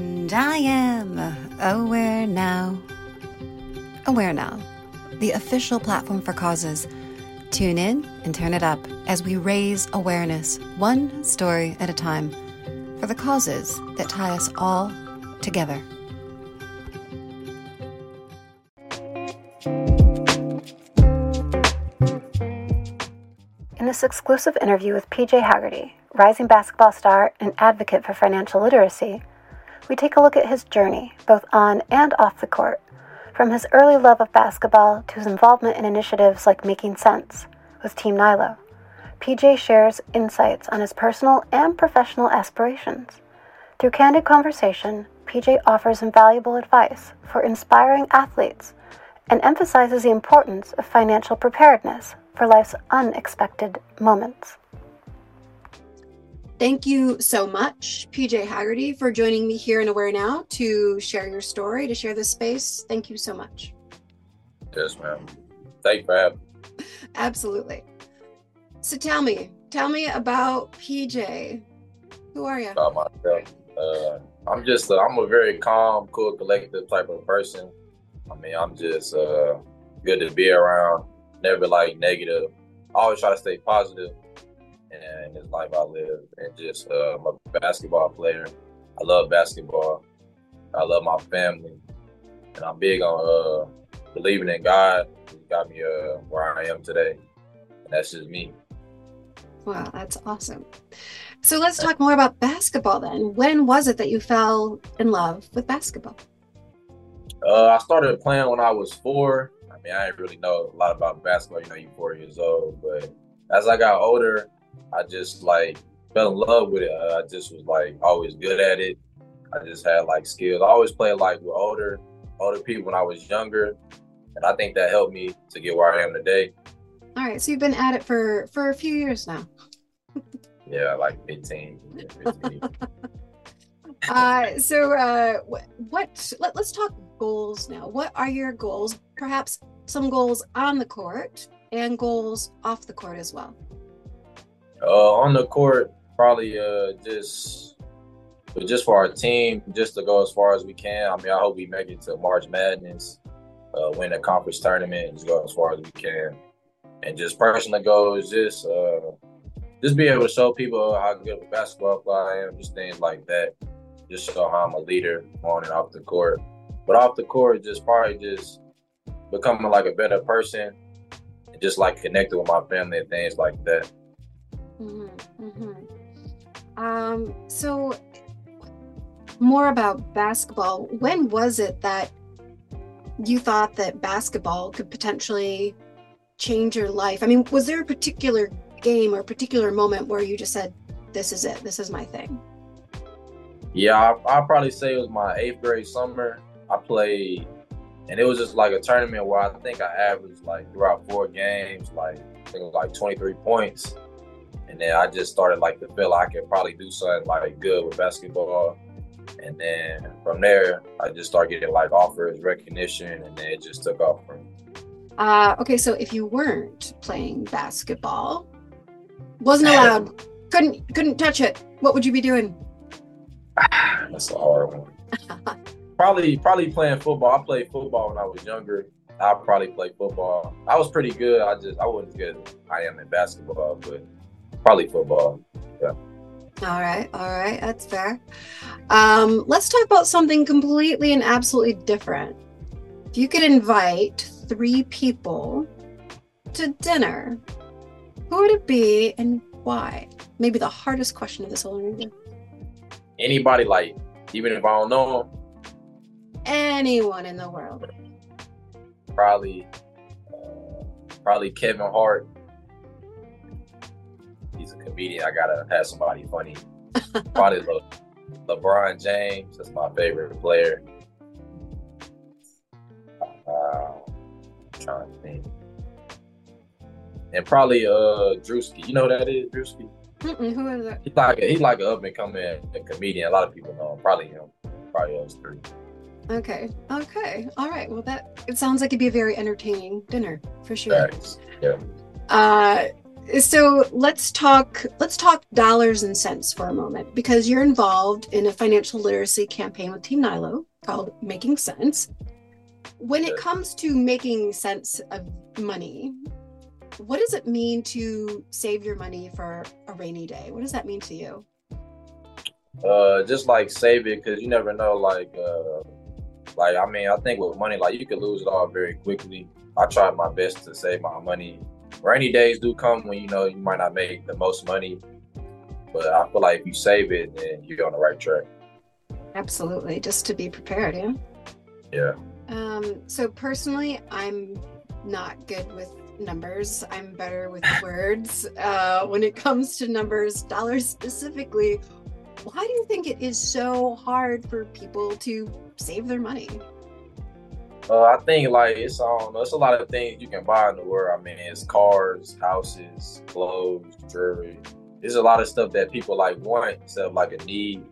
And I am aware now. Aware Now, the official platform for causes. Tune in and turn it up as we raise awareness, one story at a time, for the causes that tie us all together. In this exclusive interview with PJ Haggerty, rising basketball star and advocate for financial literacy, we take a look at his journey, both on and off the court, from his early love of basketball to his involvement in initiatives like Making Cents with Team Nilo. PJ shares insights on his personal and professional aspirations. Through candid conversation, PJ offers invaluable advice for inspiring athletes and emphasizes the importance of financial preparedness for life's unexpected moments. Thank you so much, PJ Haggerty, for joining me here in Aware Now to share your story, to share this space. Thank you so much. Yes, ma'am. Thank you for having me. Absolutely. So tell me, tell me about PJ. Who are you? About myself. Uh, I'm just, uh, I'm a very calm, cool, collective type of person. I mean, I'm just uh, good to be around. Never like negative. I always try to stay positive and this life I live. And just, uh, I'm a basketball player. I love basketball. I love my family, and I'm big on uh, believing in God. He got me uh, where I am today, and that's just me. Wow, that's awesome. So let's talk more about basketball then. When was it that you fell in love with basketball? Uh, I started playing when I was four. I mean, I didn't really know a lot about basketball. You know, you're four years old, but as I got older, I just like fell in love with it. I just was like always good at it. I just had like skills. I always played like with older older people when I was younger, and I think that helped me to get where I am today. All right, so you've been at it for for a few years now. yeah, like 15. 15. uh, so uh, what, what let, let's talk goals now. What are your goals? Perhaps some goals on the court and goals off the court as well. Uh, on the court, probably uh, just but just for our team, just to go as far as we can. I mean, I hope we make it to March Madness, uh, win a conference tournament, and just go as far as we can. And just personal goals, just uh, just be able to show people how good a basketball player I am, just things like that. Just show how I'm a leader on and off the court. But off the court, just probably just becoming like a better person, and just like connecting with my family and things like that. Mm-hmm, mm-hmm. Um, so, more about basketball. When was it that you thought that basketball could potentially change your life? I mean, was there a particular game or particular moment where you just said, "This is it. This is my thing"? Yeah, I'll, I'll probably say it was my eighth grade summer. I played, and it was just like a tournament where I think I averaged like throughout four games, like I think it was like 23 points and then I just started like to feel like I could probably do something like good with basketball. And then from there, I just started getting like offers, recognition, and then it just took off from. Uh, okay, so if you weren't playing basketball, wasn't allowed, couldn't couldn't touch it, what would you be doing? That's a hard one. probably probably playing football. I played football when I was younger. I probably played football. I was pretty good. I just I wasn't as good I am in basketball, but probably football. Yeah. All right, all right, that's fair. Um, let's talk about something completely and absolutely different. If you could invite three people to dinner, who would it be and why? Maybe the hardest question of this whole interview. Anybody, like, even if I don't know them? Anyone in the world. Probably, uh, probably Kevin Hart comedian. I gotta have somebody funny. Probably Le- LeBron James. That's my favorite player. Uh, trying to think. And probably uh Drewski. You know who that is, Drewski? Mm-mm, who is that? He's like a, he's like an up and coming comedian. A lot of people know him. Probably him. Probably those three. Okay. Okay. All right. Well, that it sounds like it'd be a very entertaining dinner for sure. Thanks. Yeah. Uh, so let's talk let's talk dollars and cents for a moment because you're involved in a financial literacy campaign with Team Nilo called Making Cents. When it comes to making sense of money, what does it mean to save your money for a rainy day? What does that mean to you? Uh, just like save it because you never know. Like, uh, like I mean, I think with money, like you could lose it all very quickly. I try my best to save my money. Rainy days do come when you know you might not make the most money, but I feel like if you save it, then you're on the right track. Absolutely, just to be prepared, yeah. Yeah. Um, so personally, I'm not good with numbers. I'm better with words. Uh, when it comes to numbers, dollars specifically, why do you think it is so hard for people to save their money? Uh, I think like it's um it's a lot of things you can buy in the world. I mean, it's cars, houses, clothes, jewelry. There's a lot of stuff that people like want instead of like a need.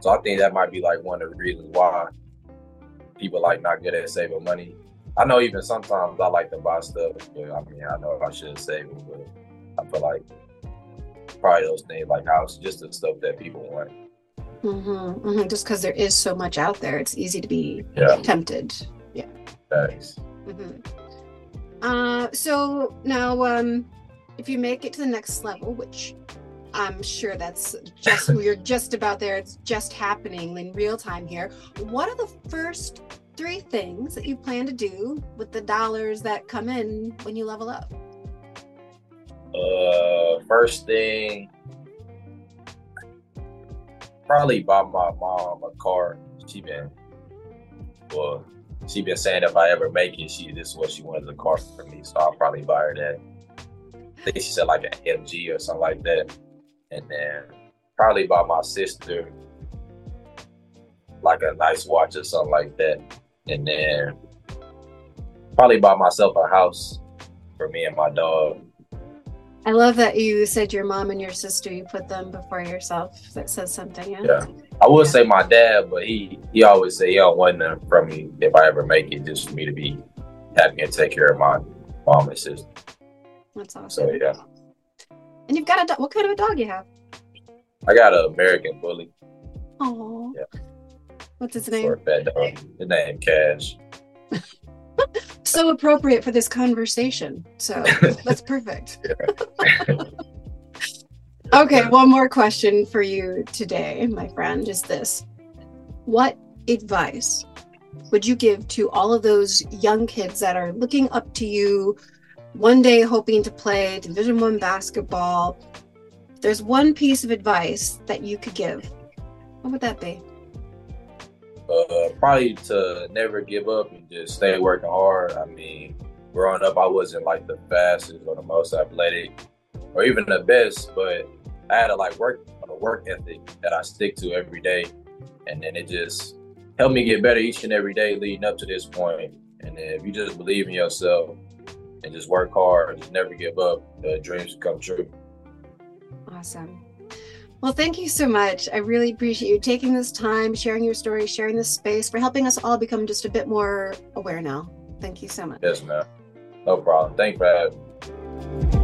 So I think that might be like one of the reasons why people like not good at saving money. I know even sometimes I like to buy stuff, but I mean I know I should save it, but I feel like probably those things like house, just the stuff that people want. Mm-hmm, mm-hmm. Just because there is so much out there, it's easy to be yeah. tempted. Mm-hmm. Uh, so now, um, if you make it to the next level, which I'm sure that's just we're just about there, it's just happening in real time here. What are the first three things that you plan to do with the dollars that come in when you level up? Uh, first thing, probably buy my mom a car. She been, well, she been saying if I ever make it, she this is what she wanted a car for me. So I'll probably buy her that. I think she said like an MG or something like that, and then probably buy my sister like a nice watch or something like that, and then probably buy myself a house for me and my dog I love that you said your mom and your sister, you put them before yourself. That says something. Yeah. Yeah. I would say my dad, but he he always say he don't want nothing from me if I ever make it, just for me to be happy and take care of my mom and sister. That's awesome. So yeah. And you've got a dog. What kind of a dog you have? I got an American bully. Oh. Yeah. What's his name? Short fat dog. His name Cash. so appropriate for this conversation. So that's perfect. okay, one more question for you today, my friend, is this. What advice would you give to all of those young kids that are looking up to you one day hoping to play division 1 basketball? there's one piece of advice that you could give. What would that be? uh, probably to never give up and just stay working hard. I mean, growing up, I wasn't like the fastest or the most athletic or even the best, but I had a like work a work ethic that I stick to every day, and then it just helped me get better each and every day leading up to this point. And then if you just believe in yourself and just work hard, just never give up, the dreams come true. Awesome. Well, thank you so much. I really appreciate you taking this time, sharing your story, sharing this space, for helping us all become just a bit more aware now. Thank you so much. Yes, ma'am. No problem. Thank you for having Tune